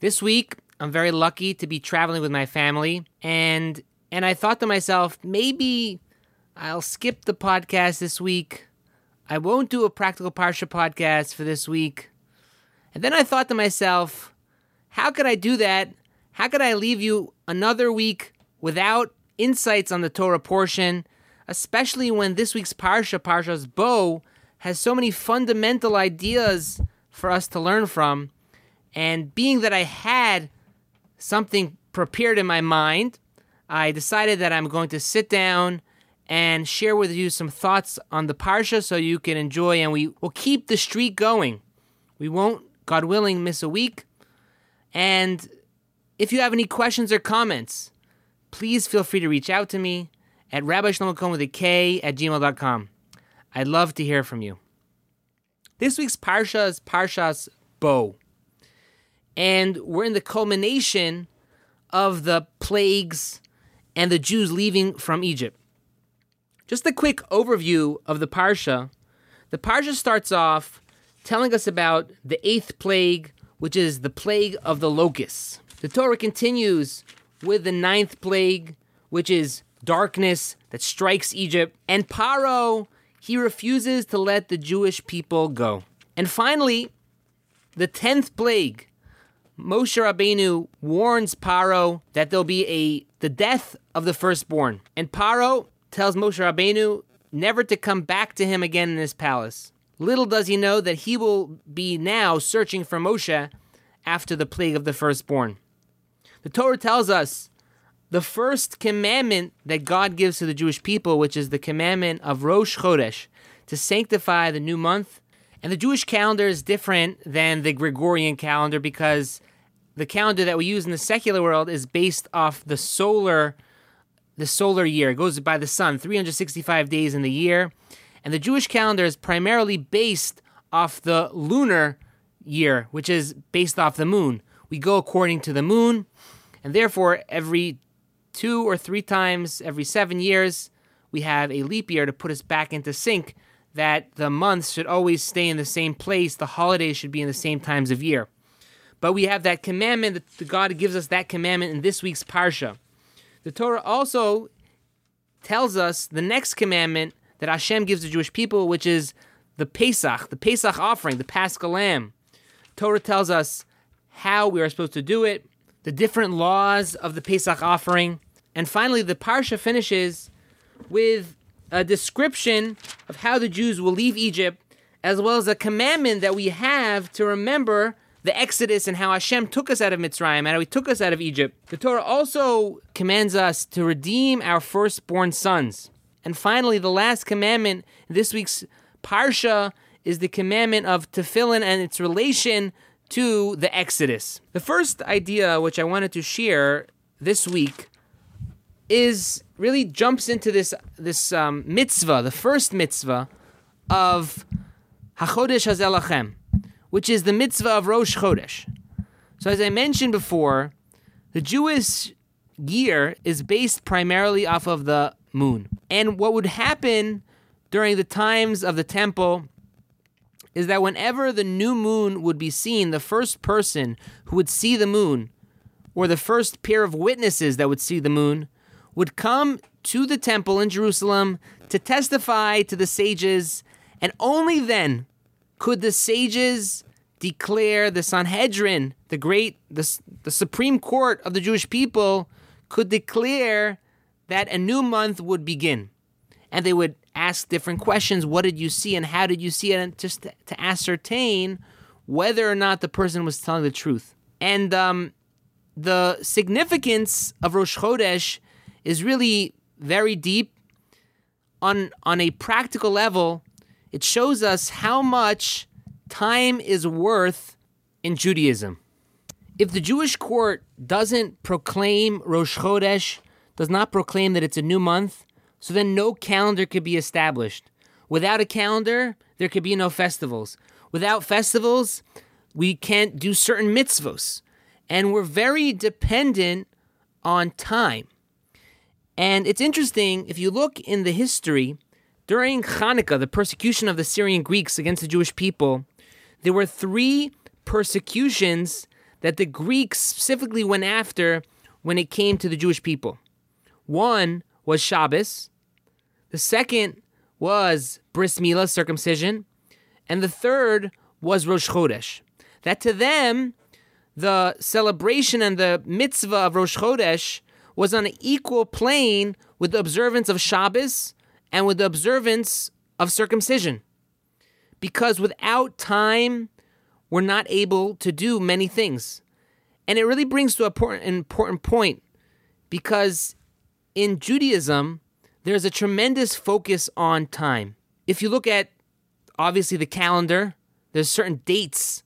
This week, I'm very lucky to be traveling with my family, and and I thought to myself, maybe I'll skip the podcast this week. I won't do a practical parsha podcast for this week. And then I thought to myself, how could I do that? How could I leave you another week without insights on the Torah portion, especially when this week's parsha, Parshas Bo, has so many fundamental ideas for us to learn from. And being that I had something prepared in my mind, I decided that I'm going to sit down and share with you some thoughts on the Parsha so you can enjoy and we will keep the streak going. We won't, God willing, miss a week. And if you have any questions or comments, please feel free to reach out to me at Rabbi with a K at gmail.com. I'd love to hear from you. This week's Parsha is Parshas Bo. And we're in the culmination of the plagues and the Jews leaving from Egypt. Just a quick overview of the Parsha. The Parsha starts off telling us about the eighth plague, which is the plague of the locusts. The Torah continues with the ninth plague, which is darkness that strikes Egypt. And Paro, he refuses to let the Jewish people go. And finally, the tenth plague, Moshe Rabbeinu warns Paro that there'll be a the death of the firstborn, and Paro tells Moshe Rabbeinu never to come back to him again in his palace. Little does he know that he will be now searching for Moshe after the plague of the firstborn. The Torah tells us the first commandment that God gives to the Jewish people, which is the commandment of Rosh Chodesh, to sanctify the new month. And the Jewish calendar is different than the Gregorian calendar because the calendar that we use in the secular world is based off the solar the solar year. It goes by the sun, 365 days in the year. And the Jewish calendar is primarily based off the lunar year, which is based off the moon. We go according to the moon, and therefore every two or three times every 7 years we have a leap year to put us back into sync that the months should always stay in the same place, the holidays should be in the same times of year. But we have that commandment that God gives us that commandment in this week's parsha. The Torah also tells us the next commandment that Hashem gives the Jewish people, which is the Pesach, the Pesach offering, the Paschal Lamb. Torah tells us how we are supposed to do it, the different laws of the Pesach offering, and finally the parsha finishes with a description of how the Jews will leave Egypt, as well as a commandment that we have to remember the Exodus and how Hashem took us out of Mitzrayim and how He took us out of Egypt. The Torah also commands us to redeem our firstborn sons. And finally, the last commandment this week's Parsha is the commandment of tefillin and its relation to the Exodus. The first idea which I wanted to share this week is really jumps into this this um, mitzvah, the first mitzvah of Hachodesh Hazeh Lachem which is the mitzvah of Rosh Chodesh. So, as I mentioned before, the Jewish year is based primarily off of the moon. And what would happen during the times of the temple is that whenever the new moon would be seen, the first person who would see the moon, or the first pair of witnesses that would see the moon, would come to the temple in Jerusalem to testify to the sages, and only then could the sages declare the Sanhedrin, the great, the, the Supreme Court of the Jewish people, could declare that a new month would begin. And they would ask different questions. What did you see and how did you see it? And just to, to ascertain whether or not the person was telling the truth. And um, the significance of Rosh Chodesh is really very deep. On, on a practical level, it shows us how much time is worth in Judaism. If the Jewish court doesn't proclaim Rosh Chodesh, does not proclaim that it's a new month, so then no calendar could be established. Without a calendar, there could be no festivals. Without festivals, we can't do certain mitzvos. And we're very dependent on time. And it's interesting, if you look in the history, during Hanukkah, the persecution of the Syrian Greeks against the Jewish people, there were three persecutions that the Greeks specifically went after when it came to the Jewish people. One was Shabbos, the second was Bris Milah, circumcision, and the third was Rosh Chodesh. That to them, the celebration and the mitzvah of Rosh Chodesh was on an equal plane with the observance of Shabbos and with the observance of circumcision. Because without time, we're not able to do many things. And it really brings to an important point because in Judaism, there's a tremendous focus on time. If you look at obviously the calendar, there's certain dates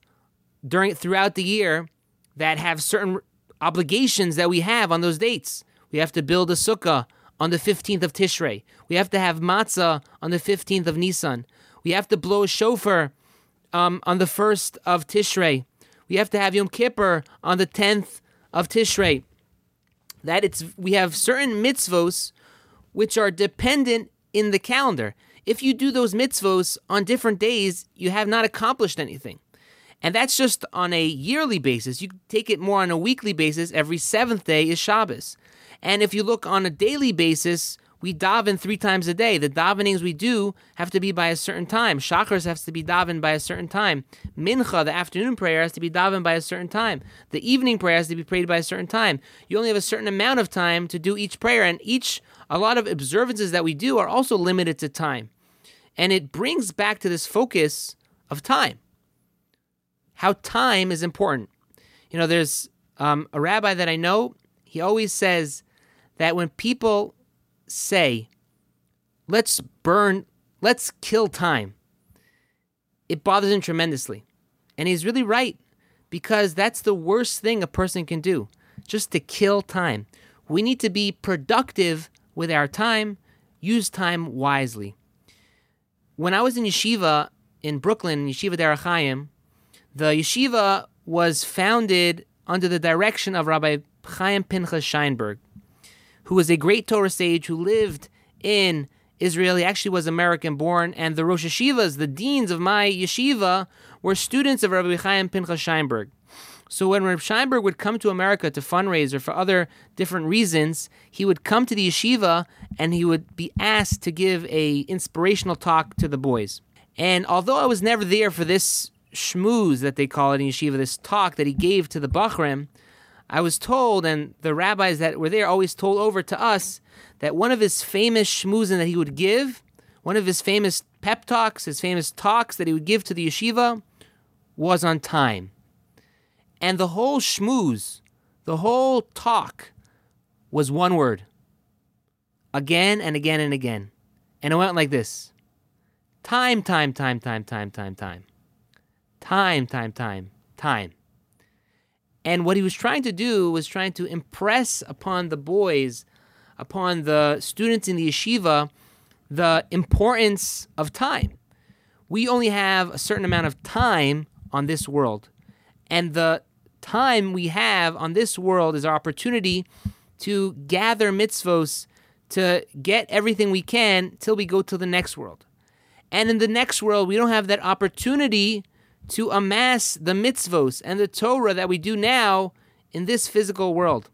during throughout the year that have certain obligations that we have on those dates. We have to build a sukkah on the 15th of Tishrei. We have to have matzah on the 15th of Nisan. We have to blow a shofar um, on the 1st of Tishrei. We have to have Yom Kippur on the 10th of Tishrei. That it's we have certain mitzvos which are dependent in the calendar. If you do those mitzvos on different days, you have not accomplished anything. And that's just on a yearly basis. You take it more on a weekly basis. Every seventh day is Shabbos. And if you look on a daily basis, we daven three times a day. The davenings we do have to be by a certain time. Shacharis has to be davened by a certain time. Mincha, the afternoon prayer, has to be davened by a certain time. The evening prayer has to be prayed by a certain time. You only have a certain amount of time to do each prayer, and each a lot of observances that we do are also limited to time. And it brings back to this focus of time. How time is important. You know, there's um, a rabbi that I know, he always says that when people say, let's burn, let's kill time, it bothers him tremendously. And he's really right because that's the worst thing a person can do, just to kill time. We need to be productive with our time, use time wisely. When I was in yeshiva in Brooklyn, Yeshiva Derech the yeshiva was founded under the direction of Rabbi Chaim Pinchas Scheinberg, who was a great Torah sage who lived in Israel. He actually was American born, and the Rosh Yeshivas, the deans of my yeshiva, were students of Rabbi Chaim Pinchas Scheinberg. So when Reb Scheinberg would come to America to fundraise or for other different reasons, he would come to the yeshiva and he would be asked to give a inspirational talk to the boys. And although I was never there for this schmooze that they call it in yeshiva, this talk that he gave to the Bochurim, I was told, and the rabbis that were there always told over to us, that one of his famous schmoozing that he would give, one of his famous pep talks, his famous talks that he would give to the yeshiva, was on time. And the whole schmooze, the whole talk, was one word. Again and again and again. And it went like this time, time, time, time, time, time, time. Time, time, time, time. And what he was trying to do was trying to impress upon the boys, upon the students in the yeshiva, the importance of time. We only have a certain amount of time on this world. And the time we have on this world is our opportunity to gather mitzvos to get everything we can till we go to the next world. And in the next world, we don't have that opportunity to amass the mitzvos and the Torah that we do now in this physical world.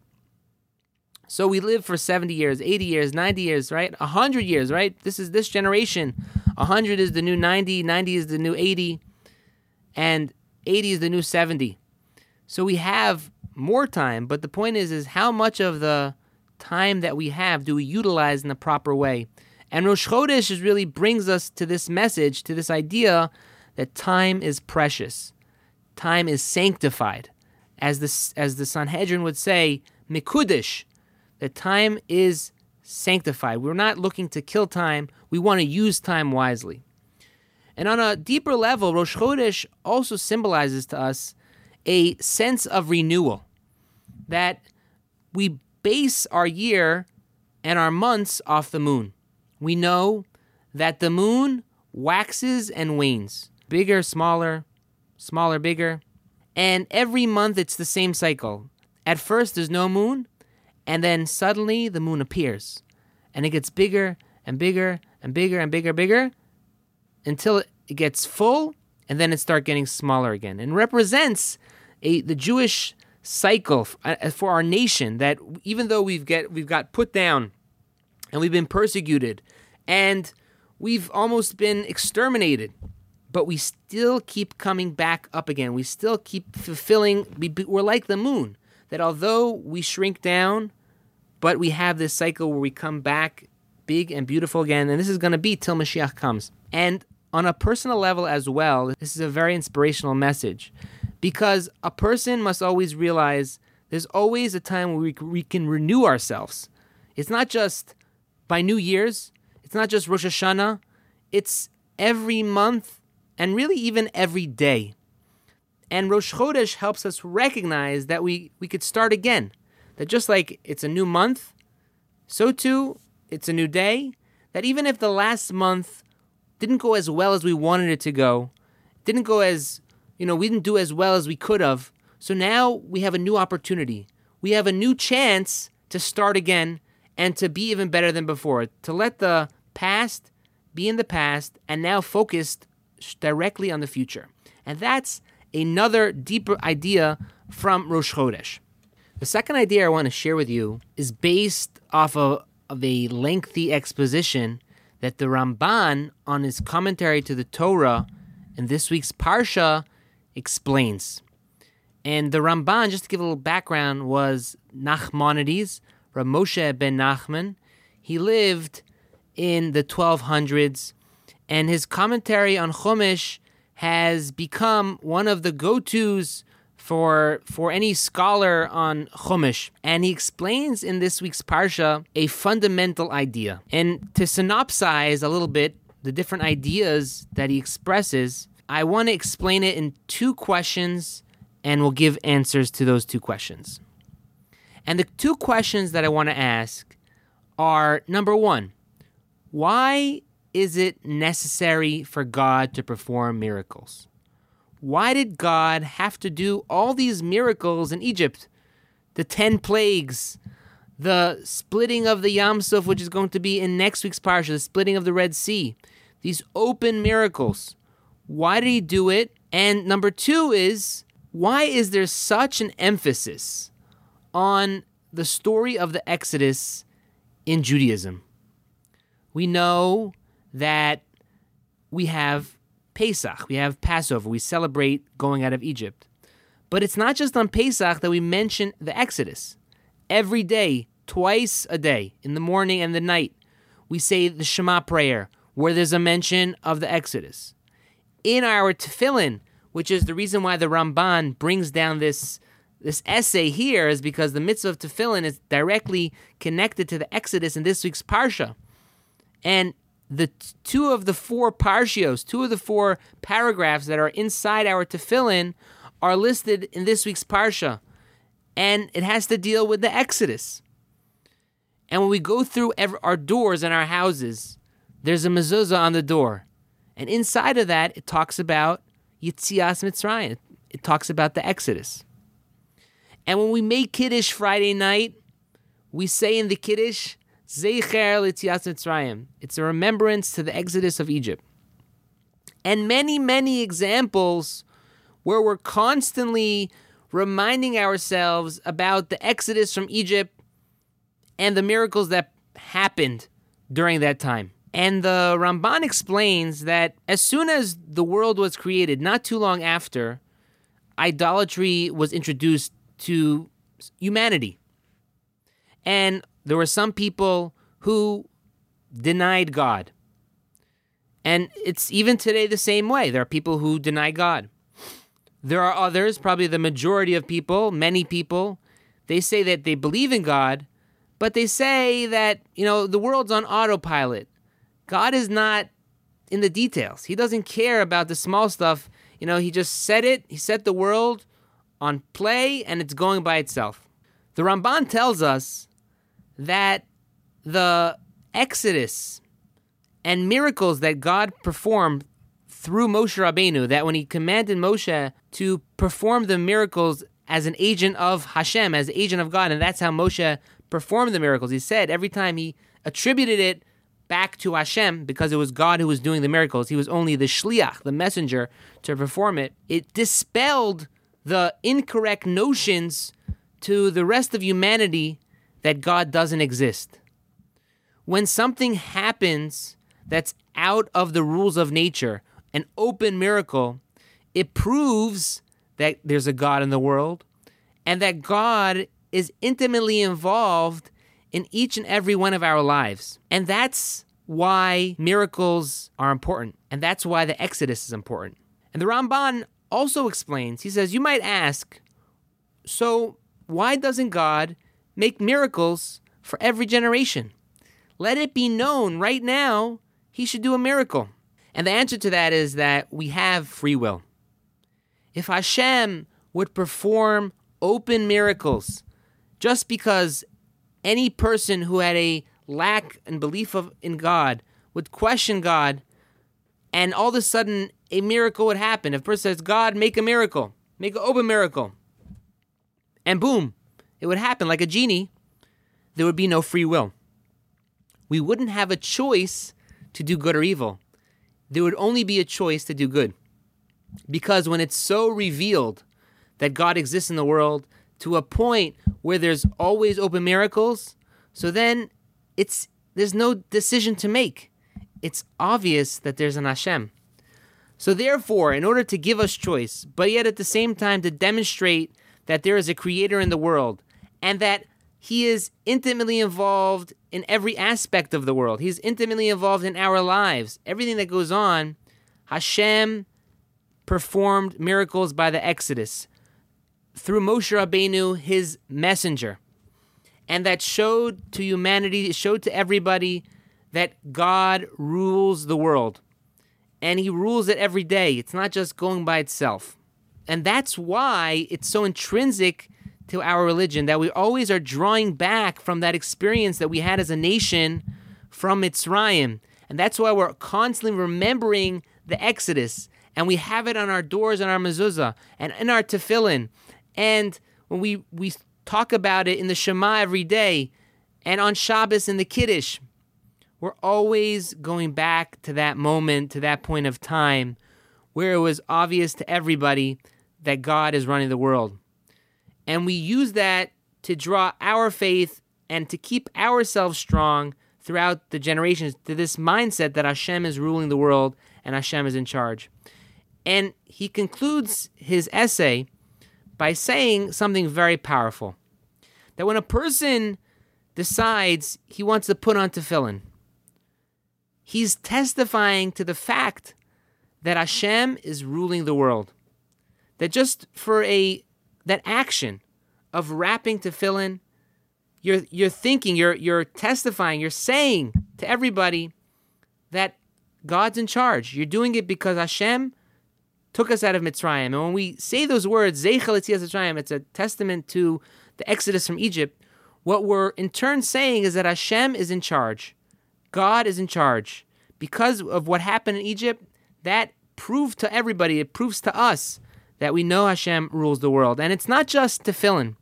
So we live for 70 years, 80 years, 90 years, right? 100 years, right? This is this generation. 100 is the new 90, 90 is the new 80, and 80 is the new 70. So we have more time, but the point is is how much of the time that we have do we utilize in the proper way? And Rosh Chodesh really brings us to this message, to this idea that time is precious. Time is sanctified. As the, as the Sanhedrin would say, Mekudash, that time is sanctified. We're not looking to kill time, we want to use time wisely. And on a deeper level, Rosh Chodesh also symbolizes to us a sense of renewal that we base our year and our months off the moon. We know that the moon waxes and wanes bigger, smaller, smaller, bigger. And every month it's the same cycle. At first, there's no moon, and then suddenly the moon appears. And it gets bigger and bigger and bigger and bigger, bigger until it gets full, and then it starts getting smaller again. And represents a the Jewish cycle uh, for our nation that even though we've get we've got put down and we've been persecuted and we've almost been exterminated but we still keep coming back up again we still keep fulfilling we're like the moon that although we shrink down but we have this cycle where we come back big and beautiful again and this is going to be till Mashiach comes and on a personal level as well this is a very inspirational message because a person must always realize there's always a time where we, can renew ourselves. It's not just by New Year's, it's not just Rosh Hashanah, it's every month and really even every day. And Rosh Chodesh helps us recognize that we, we could start again. That just like it's a new month, so too it's a new day. That even if the last month didn't go as well as we wanted it to go, didn't go as you know, we didn't do as well as we could have. So now we have a new opportunity. We have a new chance to start again and to be even better than before, to let the past be in the past and now focused directly on the future. And that's another deeper idea from Rosh Chodesh. The second idea I want to share with you is based off of, of a lengthy exposition that the Ramban, on his commentary to the Torah in this week's Parsha, explains. And the Ramban, just to give a little background, was Nachmanides, Ramoshe ben Nachman. He lived in the 1200s, and his commentary on Chumash has become one of the go-tos for for any scholar on Chumash. And he explains in this week's parsha a fundamental idea. And to synopsize a little bit the different ideas that he expresses, I want to explain it in two questions and we'll give answers to those two questions. And the two questions that I want to ask are number one, why is it necessary for God to perform miracles? Why did God have to do all these miracles in Egypt? The 10 plagues, the splitting of the Yam Suf, which is going to be in next week's parsha, the splitting of the Red Sea, these open miracles. Why did he do it? And number two is why is there such an emphasis on the story of the Exodus in Judaism? We know that we have Pesach, we have Passover, we celebrate going out of Egypt. But it's not just on Pesach that we mention the Exodus. Every day, twice a day, in the morning and the night, we say the Shema prayer where there's a mention of the Exodus in our tefillin, which is the reason why the Ramban brings down this this essay here is because the mitzvah of tefillin is directly connected to the Exodus in this week's parsha, and the two of the four parshios, two of the four paragraphs that are inside our tefillin, are listed in this week's parsha, and it has to deal with the Exodus. And when we go through every, our doors in our houses, there's a mezuzah on the door. And inside of that, it talks about Yitzias Mitzrayim. It talks about the Exodus. And when we make Kiddush Friday night, we say in the Kiddush, Zeicher Yitzias Mitzrayim. It's a remembrance to the Exodus of Egypt. And many, many examples where we're constantly reminding ourselves about the Exodus from Egypt and the miracles that happened during that time. And the Ramban explains that as soon as the world was created, not too long after, idolatry was introduced to humanity. And there were some people who denied God. And it's even today the same way. There are people who deny God. There are others, probably the majority of people, many people, they say that they believe in God, but they say that, you know, the world's on autopilot. God is not in the details. He doesn't care about the small stuff. You know, he just set it, he set the world on play and it's going by itself. The Ramban tells us that the Exodus and miracles that God performed through Moshe Rabbeinu, that when he commanded Moshe to perform the miracles as an agent of Hashem, as agent of God, and that's how Moshe performed the miracles. He said every time he attributed it back to Hashem because it was God who was doing the miracles. He was only the shliach, the messenger, to perform it. It dispelled the incorrect notions to the rest of humanity that God doesn't exist. When something happens that's out of the rules of nature, an open miracle, it proves that there's a God in the world and that God is intimately involved in each and every one of our lives. And that's why miracles are important. And that's why the Exodus is important. And the Ramban also explains, he says, You might ask, so why doesn't God make miracles for every generation? Let it be known right now he should do a miracle. And the answer to that is that we have free will. If Hashem would perform open miracles just because any person who had a lack and belief of in God would question God and all of a sudden a miracle would happen. If a person says, God, make a miracle, make an open miracle, and boom, it would happen like a genie, there would be no free will. We wouldn't have a choice to do good or evil. There would only be a choice to do good. Because when it's so revealed that God exists in the world to a point where there's always open miracles, so then it's there's no decision to make. It's obvious that there's an Hashem. So therefore, in order to give us choice, but yet at the same time to demonstrate that there is a creator in the world and that he is intimately involved in every aspect of the world. He's intimately involved in our lives. Everything that goes on, Hashem performed miracles by the Exodus through Moshe Rabbeinu, his messenger. And that showed to humanity, showed to everybody that God rules the world. And he rules it every day. It's not just going by itself. And that's why it's so intrinsic to our religion that we always are drawing back from that experience that we had as a nation from Mitzrayim. And that's why we're constantly remembering the Exodus. And we have it on our doors and our mezuzah and in our tefillin. And when we, we talk about it in the Shema every day and on Shabbos in the Kiddush, we're always going back to that moment, to that point of time where it was obvious to everybody that God is running the world. And we use that to draw our faith and to keep ourselves strong throughout the generations to this mindset that Hashem is ruling the world and Hashem is in charge. And he concludes his essay by saying something very powerful that when a person decides he wants to put on tefillin, he's testifying to the fact that Hashem is ruling the world. That just for a that action of wrapping tefillin, you're you're thinking, you're you're testifying, you're saying to everybody that God's in charge. You're doing it because Hashem took us out of Mitzrayim. And when we say those words, Mitzrayim, it's a testament to the exodus from Egypt. What we're in turn saying is that Hashem is in charge. God is in charge. Because of what happened in Egypt, that proved to everybody, it proves to us that we know Hashem rules the world. And it's not just tefillin.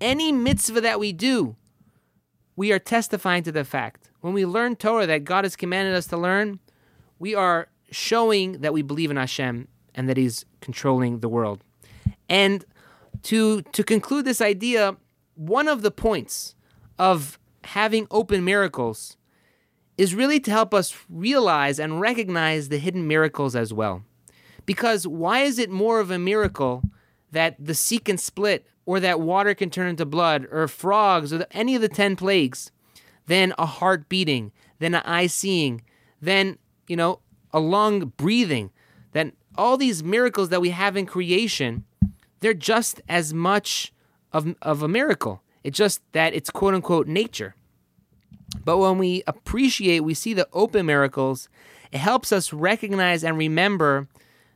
Any mitzvah that we do, we are testifying to the fact. When we learn Torah that God has commanded us to learn, we are showing that we believe in Hashem and that He's controlling the world. And to to conclude this idea, one of the points of having open miracles is really to help us realize and recognize the hidden miracles as well. Because why is it more of a miracle that the sea can split, or that water can turn into blood, or frogs, or any of the 10 plagues, than a heart beating, than an eye seeing, than, you know, a lung breathing, than all these miracles that we have in creation, they're just as much of, of a miracle. It's just that it's quote unquote nature. But when we appreciate, we see the open miracles, it helps us recognize and remember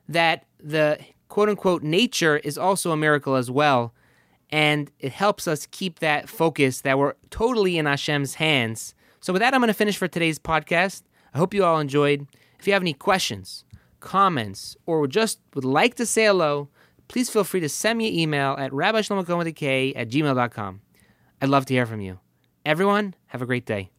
that the quote unquote nature is also a miracle as well. And it helps us keep that focus that we're totally in Hashem's hands. So, with that, I'm going to finish for today's podcast. I hope you all enjoyed. If you have any questions, comments, or just would like to say hello, please feel free to send me an email at rabbishlomokohn at gmail.com. I'd love to hear from you. Everyone, have a great day.